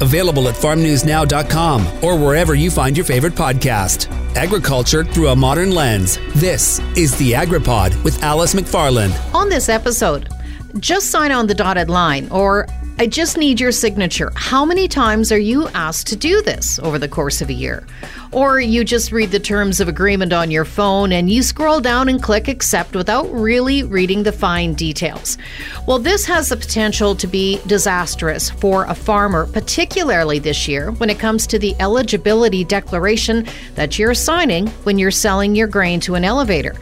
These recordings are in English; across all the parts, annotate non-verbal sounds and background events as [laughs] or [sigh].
Available at farmnewsnow.com or wherever you find your favorite podcast. Agriculture through a modern lens. This is the AgriPod with Alice McFarland. On this episode, just sign on the dotted line or I just need your signature. How many times are you asked to do this over the course of a year? Or you just read the terms of agreement on your phone and you scroll down and click accept without really reading the fine details. Well, this has the potential to be disastrous for a farmer, particularly this year when it comes to the eligibility declaration that you're signing when you're selling your grain to an elevator.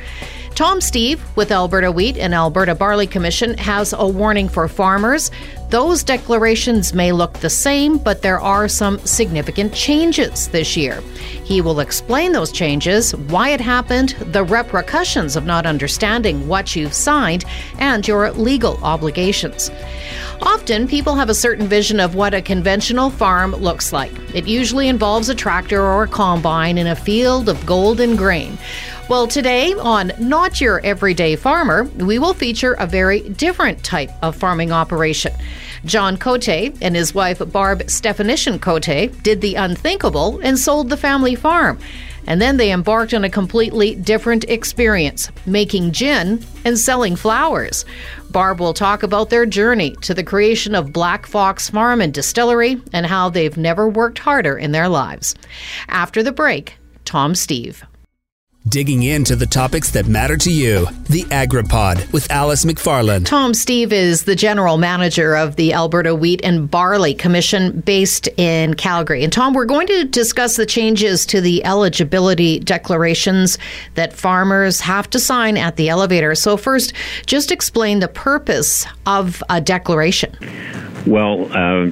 Tom Steve with Alberta Wheat and Alberta Barley Commission has a warning for farmers. Those declarations may look the same, but there are some significant changes this year. He will explain those changes, why it happened, the repercussions of not understanding what you've signed, and your legal obligations. Often, people have a certain vision of what a conventional farm looks like. It usually involves a tractor or a combine in a field of golden grain. Well, today on Not Your Everyday Farmer, we will feature a very different type of farming operation. John Cote and his wife Barb Stefanyshyn Cote did the unthinkable and sold the family farm. And then they embarked on a completely different experience, making gin and selling flowers. Barb will talk about their journey to the creation of Black Fox Farm and Distillery and how they've never worked harder in their lives. After the break, Tom Steve. Digging into the topics that matter to you. The AgriPod with Alice McFarland. Tom Steve is the general manager of the Alberta Wheat and Barley Commission based in Calgary. And Tom, we're going to discuss the changes to the eligibility declarations that farmers have to sign at the elevator. So, first, just explain the purpose of a declaration. Well, uh,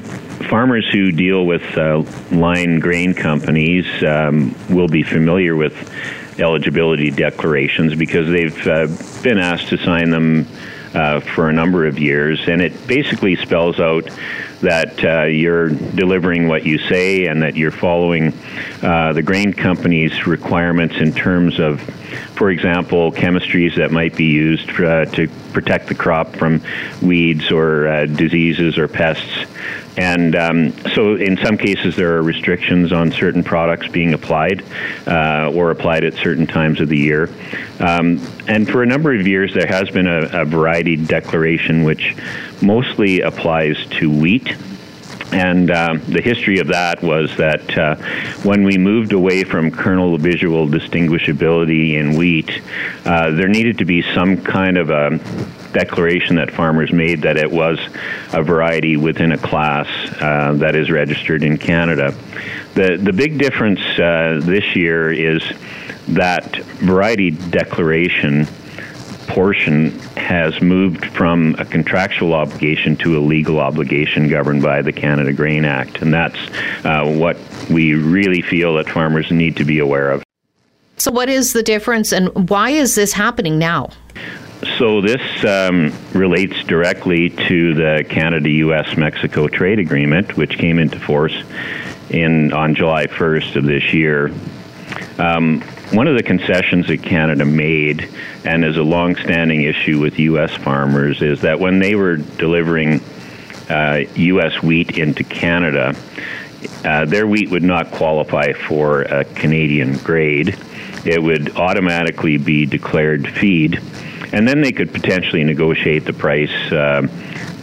farmers who deal with uh, line grain companies um, will be familiar with eligibility declarations because they've uh, been asked to sign them uh, for a number of years, and it basically spells out that uh, you're delivering what you say and that you're following uh, the grain company's requirements in terms of, for example, chemistries that might be used uh, to protect the crop from weeds or uh, diseases or pests. And um, so, in some cases, there are restrictions on certain products being applied uh, or applied at certain times of the year. Um, and for a number of years, there has been a, a variety declaration which mostly applies to wheat. And uh, the history of that was that uh, when we moved away from kernel visual distinguishability in wheat, uh, there needed to be some kind of a declaration that farmers made that it was a variety within a class uh, that is registered in Canada. The, the big difference uh, this year is that variety declaration portion has moved from a contractual obligation to a legal obligation governed by the Canada Grain Act. And that's uh, what we really feel that farmers need to be aware of. So, what is the difference and why is this happening now? So, this um, relates directly to the Canada US Mexico trade agreement, which came into force in, on July 1st of this year. Um, one of the concessions that Canada made, and is a long-standing issue with U.S. farmers, is that when they were delivering uh, U.S. wheat into Canada, uh, their wheat would not qualify for a Canadian grade. It would automatically be declared feed, and then they could potentially negotiate the price. Uh,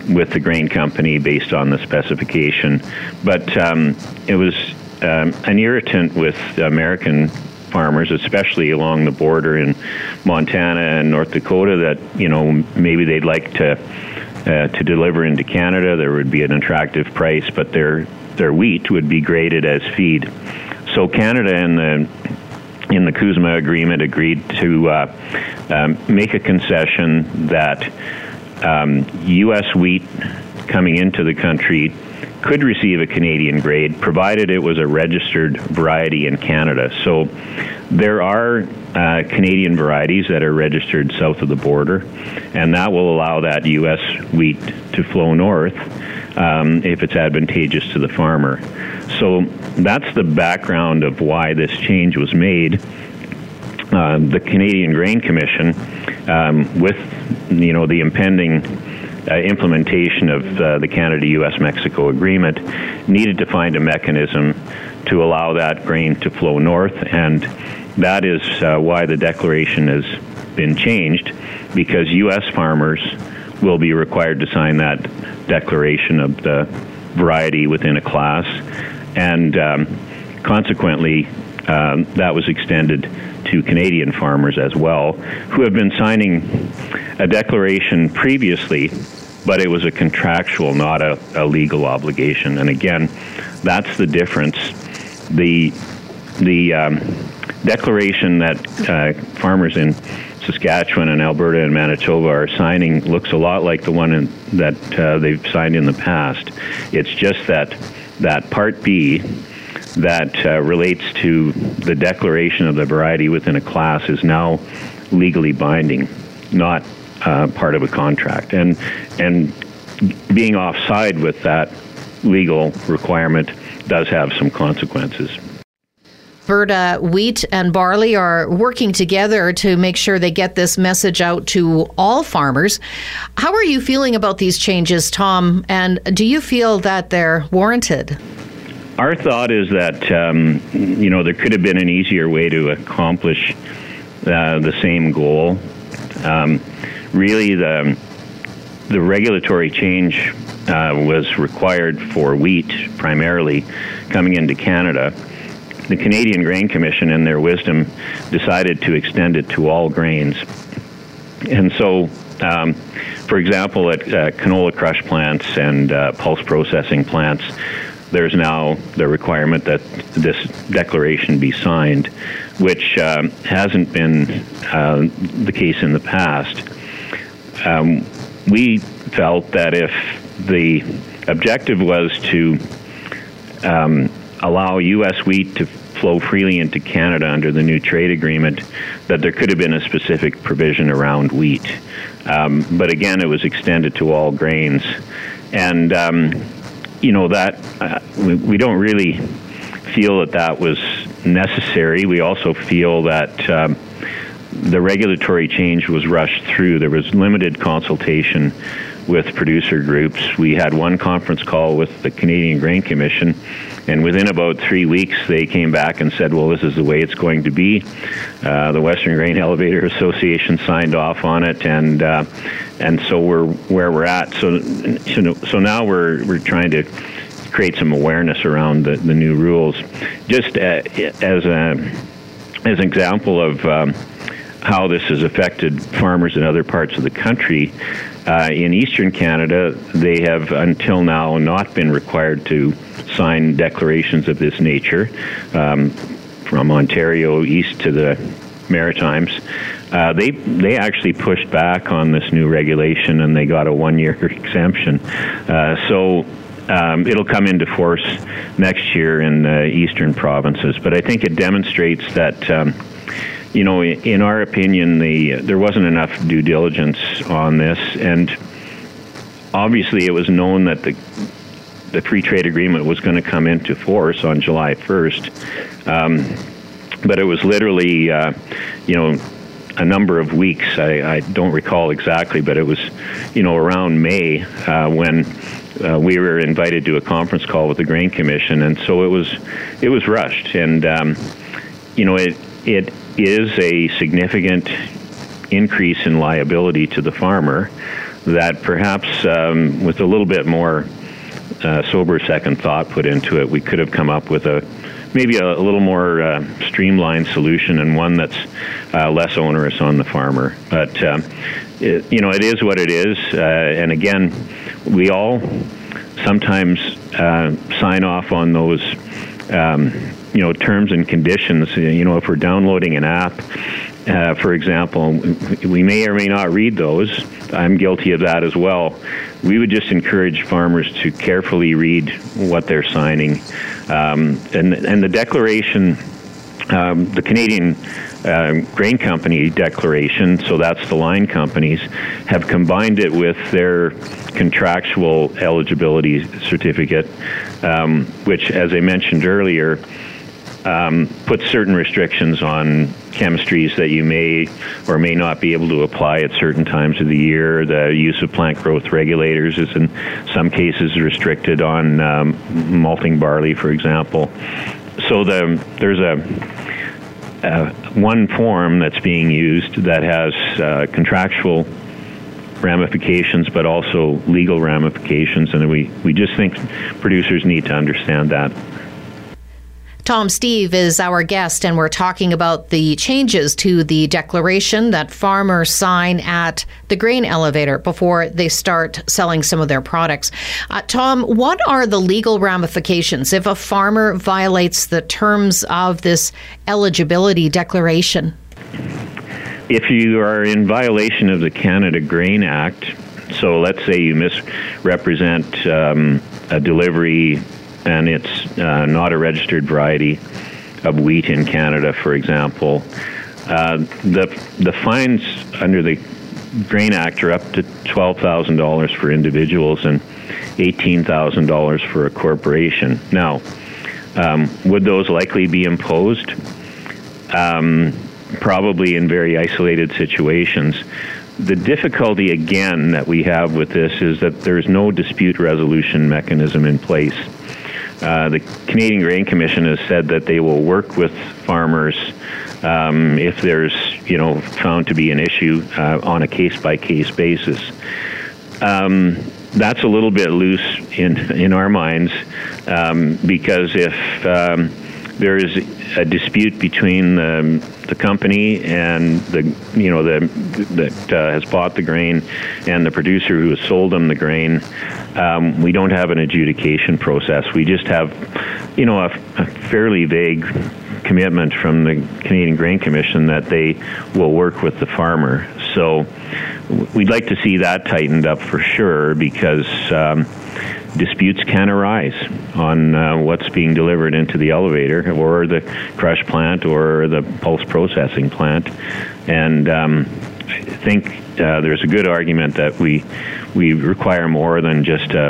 with the grain company based on the specification, but um, it was um, an irritant with American farmers, especially along the border in Montana and North Dakota, that you know maybe they'd like to uh, to deliver into Canada. There would be an attractive price, but their their wheat would be graded as feed. So Canada and the in the CUSMA agreement agreed to uh, um, make a concession that um, U.S. wheat coming into the country could receive a Canadian grade, provided it was a registered variety in Canada. So there are uh, Canadian varieties that are registered south of the border, and that will allow that U.S. wheat to flow north um, if it's advantageous to the farmer. So that's the background of why this change was made. Uh, the Canadian Grain Commission, um, with you know the impending uh, implementation of uh, the Canada US Mexico agreement needed to find a mechanism to allow that grain to flow north, and that is uh, why the declaration has been changed because U.S. farmers will be required to sign that declaration of the variety within a class, and um, consequently, um, that was extended to Canadian farmers as well, who have been signing a declaration previously, but it was a contractual, not a, a legal obligation. And again, that's the difference. The the um, declaration that uh, farmers in Saskatchewan and Alberta and Manitoba are signing looks a lot like the one in, that uh, they've signed in the past. It's just that that Part B that uh, relates to the declaration of the variety within a class is now legally binding, not uh, part of a contract. And and being offside with that legal requirement does have some consequences. Alberta Wheat and Barley are working together to make sure they get this message out to all farmers. How are you feeling about these changes, Tom? And do you feel that they're warranted? Our thought is that um, you know there could have been an easier way to accomplish uh, the same goal. Um, really, the the regulatory change uh, was required for wheat primarily coming into Canada the Canadian Grain Commission, in their wisdom, decided to extend it to all grains. And so, um, for example, at uh, canola crush plants and uh, pulse processing plants, there's now the requirement that this declaration be signed, which um, hasn't been uh, the case in the past. Um, we felt that if the objective was to um, allow U.S. wheat to flow freely into Canada under the new trade agreement, that there could have been a specific provision around wheat. Um, but again, it was extended to all grains. And, um, you know, that uh, we, we, don't really feel that that was necessary. We also feel that. Um, the regulatory change was rushed through. There was limited consultation with producer groups. We had one conference call with the Canadian Grain Commission, and within about three weeks, they came back and said, "Well, this is the way it's going to be." Uh, the Western Grain [laughs] Elevator Association signed off on it, and uh, and so we're where we're at. So so now we're we're trying to create some awareness around the, the new rules. Just uh, as a as an example of um, how this has affected farmers in other parts of the country. Uh, in eastern Canada, they have until now not been required to sign declarations of this nature. Um, from Ontario east to the Maritimes, uh, they they actually pushed back on this new regulation and they got a one year [laughs] exemption. Uh, so um, it'll come into force next year in the eastern provinces. But I think it demonstrates that. Um, you know, in our opinion, the there wasn't enough due diligence on this, and obviously it was known that the the free trade agreement was going to come into force on July 1st, um, but it was literally, uh, you know, a number of weeks. I, I, don't recall exactly, but it was, you know, around May uh, when. Uh, we were invited to a conference call with the Grain Commission, and so it was, it was rushed, and um, you know it it is a significant increase in liability to the farmer that perhaps um, with a little bit more uh, sober second thought put into it, we could have come up with a maybe a, a little more uh, streamlined solution and one that's uh, less onerous on the farmer. But um, it, you know, it is what it is, uh, and again, we all sometimes uh, sign off on those. Um, you know terms and conditions. You know, if we're downloading an app, uh, for example, we may or may not read those. I'm guilty of that as well. We would just encourage farmers to carefully read what they're signing, um, and and the declaration, um, the Canadian. Uh, grain company declaration, so that's the line companies, have combined it with their contractual eligibility certificate, um, which, as I mentioned earlier, um, put certain restrictions on chemistries that you may or may not be able to apply at certain times of the year. The use of plant growth regulators is in some cases restricted on um, malting barley, for example. So the, there's a uh, one form that's being used that has uh, contractual ramifications, but also legal ramifications, and we, we just think producers need to understand that. Tom Steve is our guest, and we're talking about the changes to the declaration that farmers sign at the grain elevator before they start selling some of their products. Uh, Tom, what are the legal ramifications if a farmer violates the terms of this eligibility declaration? If you are in violation of the Canada Grain Act, so let's say you misrepresent um, a delivery and it's uh, not a registered variety of wheat in Canada, for example. Uh, the the fines under the Grain Act are up to twelve thousand dollars for individuals and eighteen thousand dollars for a corporation. Now, um, would those likely be imposed? Um, probably in very isolated situations. The difficulty again that we have with this is that there's no dispute resolution mechanism in place. Uh, the Canadian Grain Commission has said that they will work with farmers um, if there's, you know, found to be an issue uh, on a case by case basis. Um, that's a little bit loose in in our minds um, because if um, there is a dispute between the, the company and the you know the that uh, has bought the grain and the producer who has sold them the grain. Um, we don't have an adjudication process. We just have, you know, a, a fairly vague commitment from the Canadian Grain Commission that they will work with the farmer. So we'd like to see that tightened up for sure because. Um, disputes can arise on uh, what's being delivered into the elevator or the crush plant or the pulse processing plant. And um, I think uh, there's a good argument that we we require more than just a,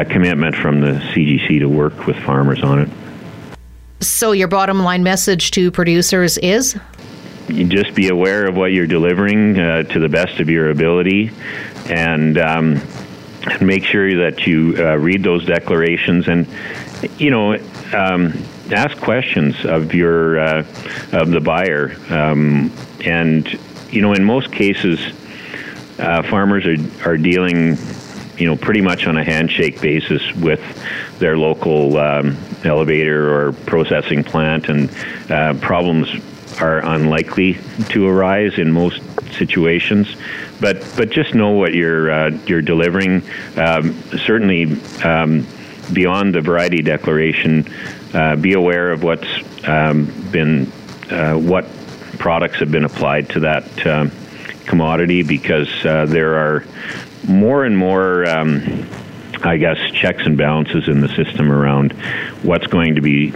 a commitment from the CGC to work with farmers on it. So, your bottom line message to producers is? You just be aware of what you're delivering uh, to the best of your ability, and um, and make sure that you uh, read those declarations and you know um, ask questions of your uh, of the buyer. Um, and you know in most cases uh, farmers are, are dealing you know pretty much on a handshake basis with their local um, elevator or processing plant. And uh, problems are unlikely to arise in most situations but but just know what you're uh, you're delivering. Um, certainly, um, beyond the variety declaration, uh, be aware of what's um, been uh, what products have been applied to that um, commodity because uh, there are more and more. Um, I guess checks and balances in the system around what's going to be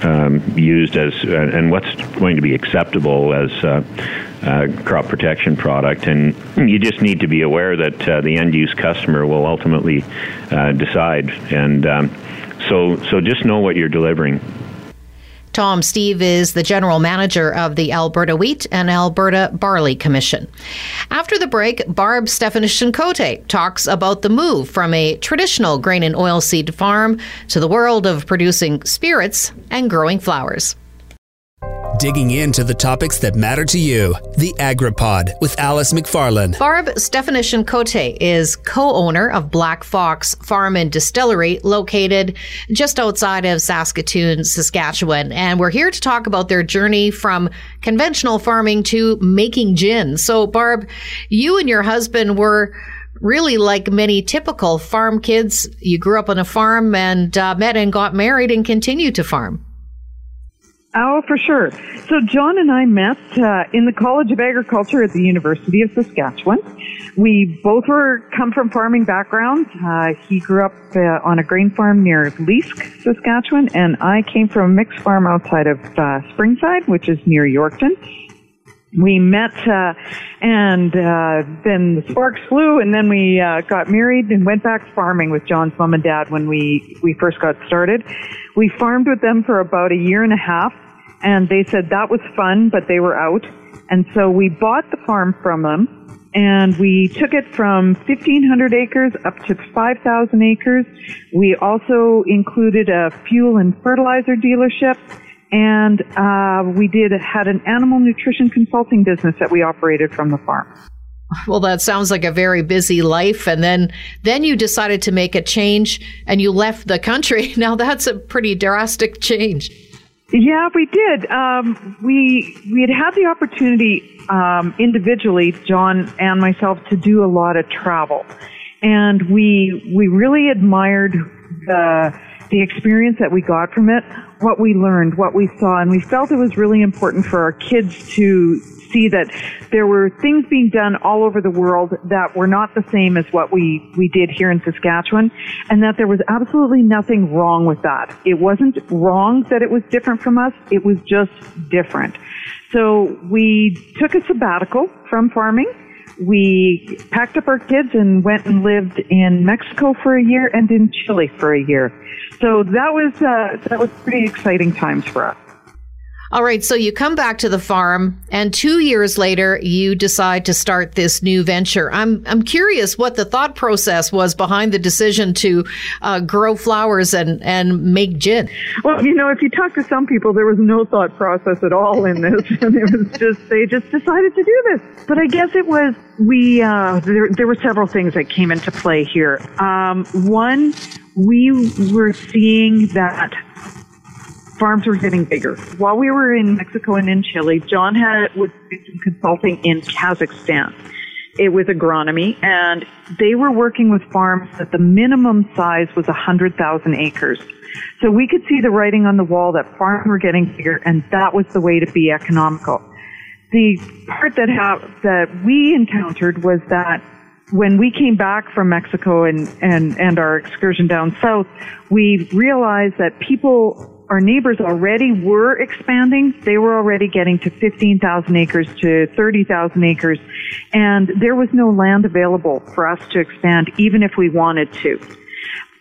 um, used as uh, and what's going to be acceptable as uh, crop protection product. And you just need to be aware that uh, the end use customer will ultimately uh, decide. And um, so, so just know what you're delivering. Tom Steve is the general manager of the Alberta Wheat and Alberta Barley Commission. After the break, Barb Stefanyshyn Cote talks about the move from a traditional grain and oilseed farm to the world of producing spirits and growing flowers digging into the topics that matter to you. The AgriPod with Alice McFarland. Barb Stefanyshyn Cote is co owner of Black Fox Farm and Distillery, located just outside of Saskatoon, Saskatchewan. And we're here to talk about their journey from conventional farming to making gin. So, Barb, you and your husband were really like many typical farm kids. You grew up on a farm and uh, met and got married and continue to farm. Oh, for sure. So John and I met uh, in the College of Agriculture at the University of Saskatchewan. We both were come from farming backgrounds. Uh, he grew up uh, on a grain farm near Leask, Saskatchewan, and I came from a mixed farm outside of uh, Springside, which is near Yorkton. We met, uh, and uh, then the sparks flew, and then we got married and went back farming with John's mom and dad when we we first got started We farmed with them for about a year and a half, and they said that was fun, but they were out. And so we bought the farm from them, and we took it from 1,500 acres up to 5,000 acres. We also included a fuel and fertilizer dealership, and uh, we did had an animal nutrition consulting business that we operated from the farm. Well, that sounds like a very busy life. And then, then you decided to make a change and you left the country. [laughs] Now that's a pretty drastic change. Yeah, we did. Um, we we had had the opportunity um, individually, John and myself, to do a lot of travel, and we we really admired the the experience that we got from it, what we learned, what we saw, and we felt it was really important for our kids to see that there were things being done all over the world that were not the same as what we, we did here in Saskatchewan, and that there was absolutely nothing wrong with that. It wasn't wrong that it was different from us, it was just different. So we took a sabbatical from farming. We packed up our kids and went and lived in Mexico for a year and in Chile for a year. So that was uh, that was pretty exciting times for us. All right, so you come back to the farm, and two years later, you decide to start this new venture. I'm I'm curious what the thought process was behind the decision to uh, grow flowers and and make gin. Well, you know, if you talk to some people, there was no thought process at all in this, [laughs] and it was just they just decided to do this. But I guess it was we uh, there there were several things that came into play here. Um, one, we were seeing that farms were getting bigger. While we were in Mexico and in Chile, John had was doing consulting in Kazakhstan. It was agronomy, and they were working with farms that the minimum size was 100,000 acres. So we could see the writing on the wall that farms were getting bigger, and that was the way to be economical. The part that ha- that we encountered was that when we came back from Mexico and, and, and our excursion down south, we realized that people our neighbors already were expanding. They were already getting to 15,000 acres to 30,000 acres. And there was no land available for us to expand, even if we wanted to.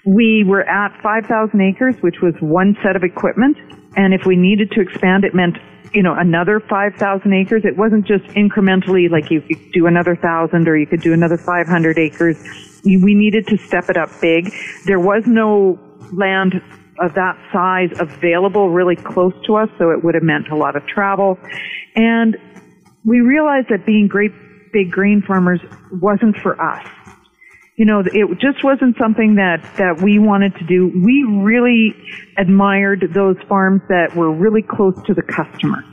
We were at 5,000 acres, which was one set of equipment. And if we needed to expand, it meant, you know, another 5,000 acres. It wasn't just incrementally like you could do another thousand or you could do another 500 acres. We needed to step it up big. There was no land of that size available really close to us, so it would have meant a lot of travel. And we realized that being great big grain farmers wasn't for us. You know, it just wasn't something that, that we wanted to do. We really admired those farms that were really close to the customer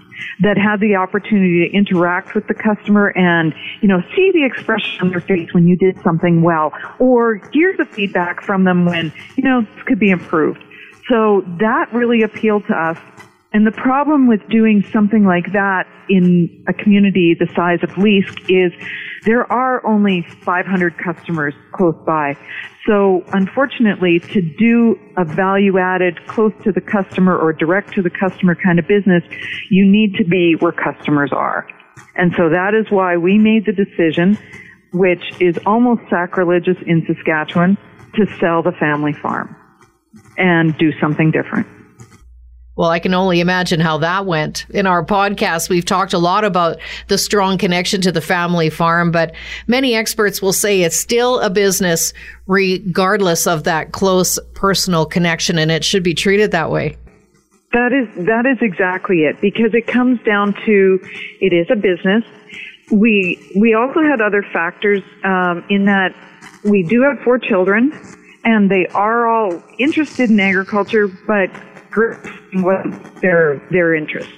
that had the opportunity to interact with the customer and, you know, see the expression on their face when you did something well or hear the feedback from them when, you know, this could be improved. So that really appealed to us. And the problem with doing something like that in a community the size of Leask is there are only 500 customers close by. So unfortunately, to do a value added close to the customer or direct to the customer kind of business, you need to be where customers are. And so that is why we made the decision, which is almost sacrilegious in Saskatchewan, to sell the family farm and do something different. Well, I can only imagine how that went. In our podcast, we've talked a lot about the strong connection to the family farm, but many experts will say it's still a business regardless of that close personal connection, and it should be treated that way. That is that is exactly it because it comes down to it is a business. We we also had other factors um, in that we do have four children and they are all interested in agriculture, but wasn't their their interest.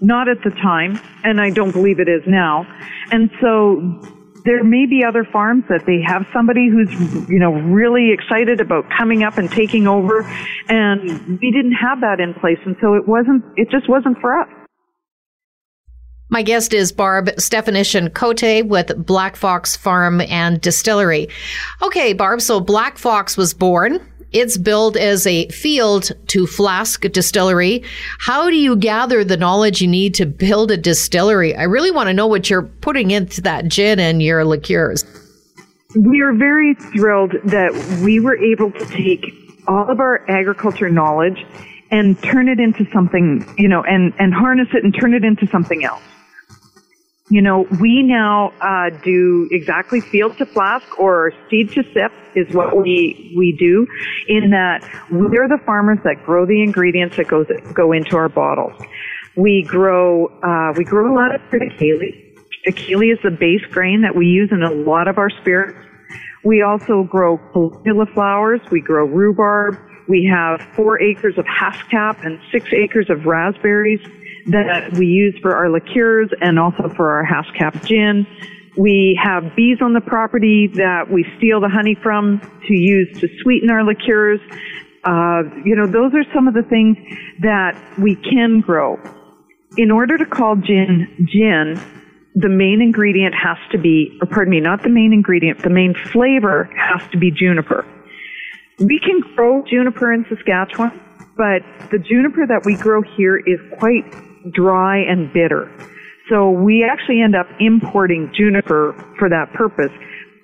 Not at the time, and I don't believe it is now. And so there may be other farms that they have somebody who's you know really excited about coming up and taking over and we didn't have that in place and so it wasn't it just wasn't for us my guest is Barb Stefanyshyn Cote with Black Fox Farm and Distillery. Okay, Barb, so Black Fox was born. It's billed as a field to flask distillery. How do you gather the knowledge you need to build a distillery? I really want to know what you're putting into that gin and your liqueurs. We are very thrilled that we were able to take all of our agriculture knowledge and turn it into something, you know, and, and harness it and turn it into something else. You know, we now uh, do exactly field to flask or seed to sip is what we we do. In that we're the farmers that grow the ingredients that goes go into our bottles. We grow uh, we grow a lot of triticale. Triticale is the base grain that we use in a lot of our spirits. We also grow calendula flowers. We grow rhubarb. We have four acres of haskap and six acres of raspberries that we use for our liqueurs and also for our haskap gin. We have bees on the property that we steal the honey from to use to sweeten our liqueurs. Uh, you know, those are some of the things that we can grow. In order to call gin gin, the main ingredient has to be, or pardon me, not the main ingredient, the main flavor has to be juniper. We can grow juniper in Saskatchewan, but the juniper that we grow here is quite dry and bitter. So we actually end up importing juniper for that purpose.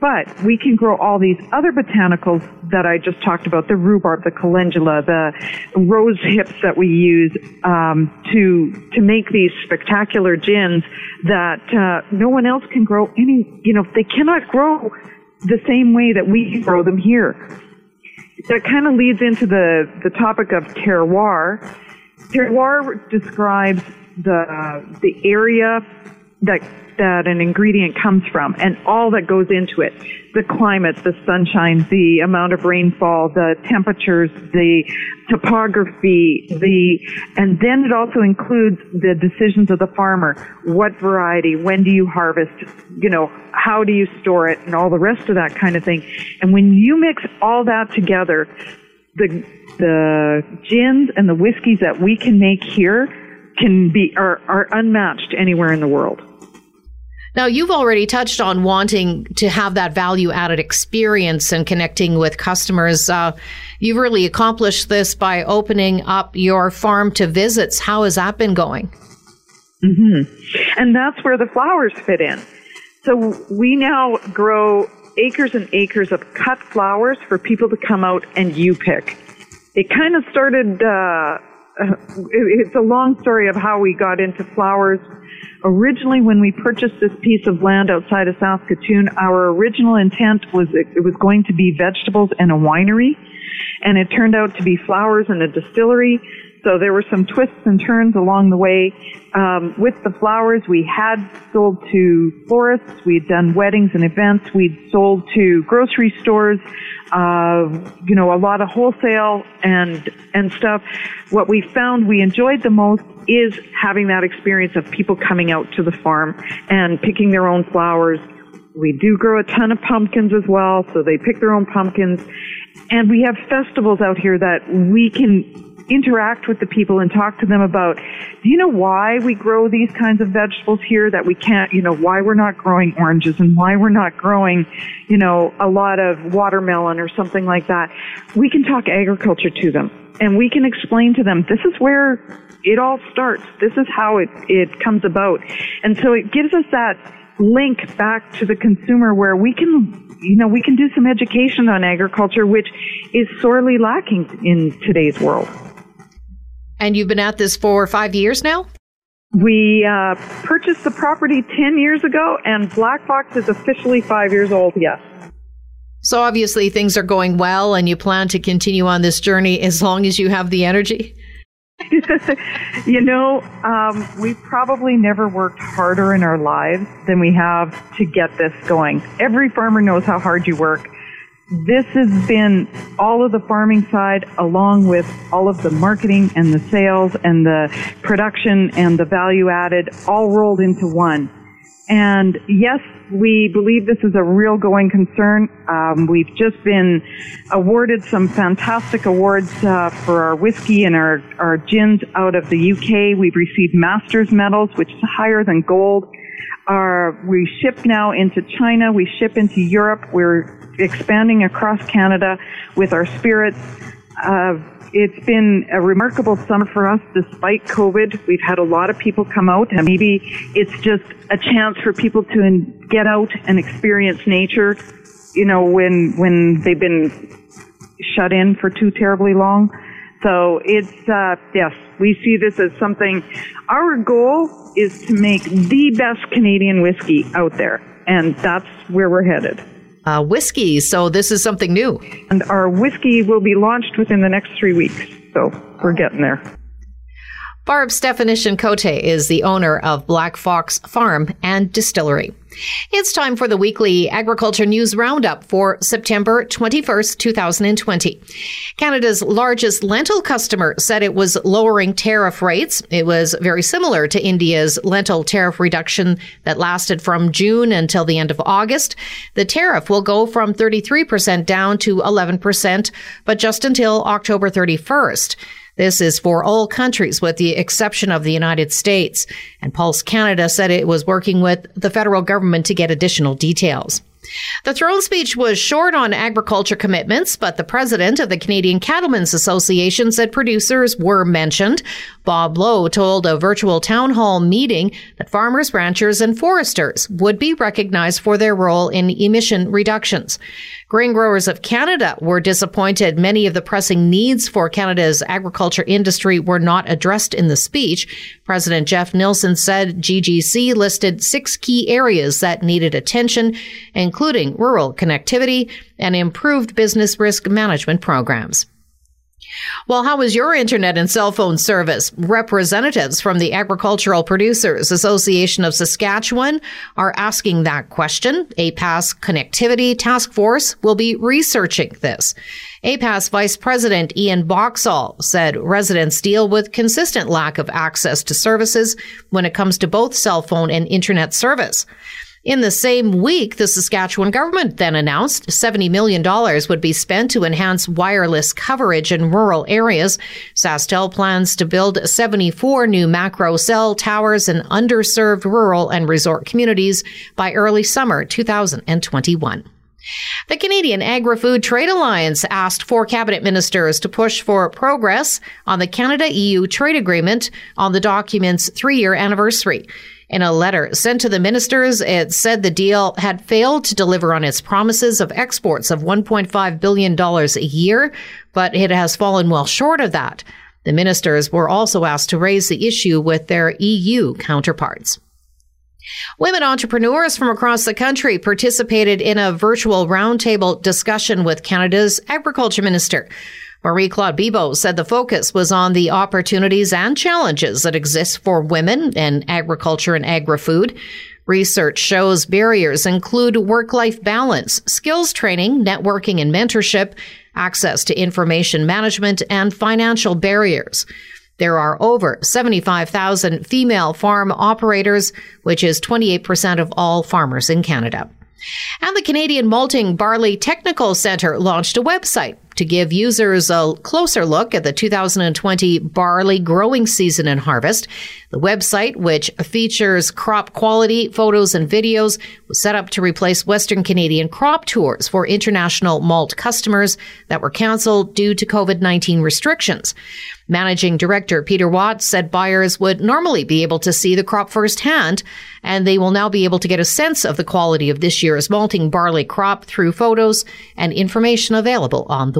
But we can grow all these other botanicals that I just talked about, the rhubarb, the calendula, the rose hips that we use um, to to make these spectacular gins that uh, no one else can grow any, you know, they cannot grow the same way that we grow them here. That kind of leads into the, the topic of terroir Terroir describes the the area that that an ingredient comes from and all that goes into it. The climate the sunshine the amount of rainfall the temperatures the topography the and then it also includes the decisions of the farmer. What variety? When do you harvest? You know how do you store it? And all the rest of that kind of thing. And when you mix all that together the the gins and the whiskeys that we can make here can be are, are unmatched anywhere in the world. Now, you've already touched on wanting to have that value added experience and connecting with customers. Uh, you've really accomplished this by opening up your farm to visits. How has that been going? Mm-hmm. And that's where the flowers fit in. So we now grow acres and acres of cut flowers for people to come out and you pick. It kind of started, uh, it's a long story of how we got into flowers. Originally, when we purchased this piece of land outside of Saskatoon, our original intent was it was going to be vegetables and a winery, and it turned out to be flowers and a distillery. So there were some twists and turns along the way. Um, with the flowers, we had sold to florists, we'd done weddings and events, we'd sold to grocery stores, uh, you know, a lot of wholesale and and stuff. What we found we enjoyed the most is having that experience of people coming out to the farm and picking their own flowers. We do grow a ton of pumpkins as well, so they pick their own pumpkins. And we have festivals out here that we can interact with the people and talk to them about, do you know why we grow these kinds of vegetables here that we can't, you know, why we're not growing oranges and why we're not growing, you know, a lot of watermelon or something like that. We can talk agriculture to them and we can explain to them, this is where it all starts. This is how it, it comes about. And so it gives us that link back to the consumer where we can you know we can do some education on agriculture which is sorely lacking in today's world and you've been at this for five years now? We uh, purchased the property 10 years ago, and Black Fox is officially five years old, yes. So obviously things are going well, and you plan to continue on this journey as long as you have the energy? [laughs] you know, um, we've probably never worked harder in our lives than we have to get this going. Every farmer knows how hard you work this has been all of the farming side along with all of the marketing and the sales and the production and the value added all rolled into one. And yes, we believe this is a real going concern. Um, we've just been awarded some fantastic awards uh, for our whiskey and our, our gins out of the UK. We've received master's medals, which is higher than gold. Our, we ship now into China. We ship into Europe. We're expanding across Canada with our spirits. Uh, it's been a remarkable summer for us despite COVID. We've had a lot of people come out and maybe it's just a chance for people to in, get out and experience nature, you know, when, when they've been shut in for too terribly long. So it's, uh, yes, we see this as something, our goal is to make the best Canadian whiskey out there. And that's where we're headed. Uh, whiskey, so this is something new. And our whiskey will be launched within the next three weeks. So we're getting there. Barb Stefanyshyn Cote is the owner of Black Fox Farm and Distillery. It's time for the weekly agriculture news roundup for September 21st, 2020. Canada's largest lentil customer said it was lowering tariff rates. It was very similar to India's lentil tariff reduction that lasted from June until the end of August. The tariff will go from 33% down to 11%, but just until October 31st. This is for all countries with the exception of the United States. And Pulse Canada said it was working with the federal government to get additional details. The throne speech was short on agriculture commitments, but the president of the Canadian Cattlemen's Association said producers were mentioned. Bob Lowe told a virtual town hall meeting that farmers, ranchers, and foresters would be recognized for their role in emission reductions. Grain Growers of Canada were disappointed many of the pressing needs for Canada's agriculture industry were not addressed in the speech. President Jeff Nielsen said GGC listed six key areas that needed attention, including rural connectivity and improved business risk management programs. Well, how is your internet and cell phone service? Representatives from the Agricultural Producers Association of Saskatchewan are asking that question. APAS Connectivity Task Force will be researching this. APAS Vice President Ian Boxall said residents deal with consistent lack of access to services when it comes to both cell phone and internet service. In the same week, the Saskatchewan government then announced $70 million would be spent to enhance wireless coverage in rural areas. SaskTel plans to build 74 new macro cell towers in underserved rural and resort communities by early summer 2021. The Canadian Agri Food Trade Alliance asked four cabinet ministers to push for progress on the Canada EU trade agreement on the document's three year anniversary. In a letter sent to the ministers, it said the deal had failed to deliver on its promises of exports of $1.5 billion a year, but it has fallen well short of that. The ministers were also asked to raise the issue with their EU counterparts. Women entrepreneurs from across the country participated in a virtual roundtable discussion with Canada's agriculture minister. Marie Claude Bibeau said the focus was on the opportunities and challenges that exist for women in agriculture and agri-food. Research shows barriers include work-life balance, skills training, networking and mentorship, access to information management, and financial barriers. There are over 75,000 female farm operators, which is 28% of all farmers in Canada. And the Canadian Malting Barley Technical Centre launched a website to give users a closer look at the 2020 barley growing season and harvest. The website, which features crop quality, photos, and videos, was set up to replace Western Canadian crop tours for international malt customers that were canceled due to COVID-19 restrictions. Managing Director Peter Watts said buyers would normally be able to see the crop firsthand, and they will now be able to get a sense of the quality of this year's malting barley crop through photos and information available on the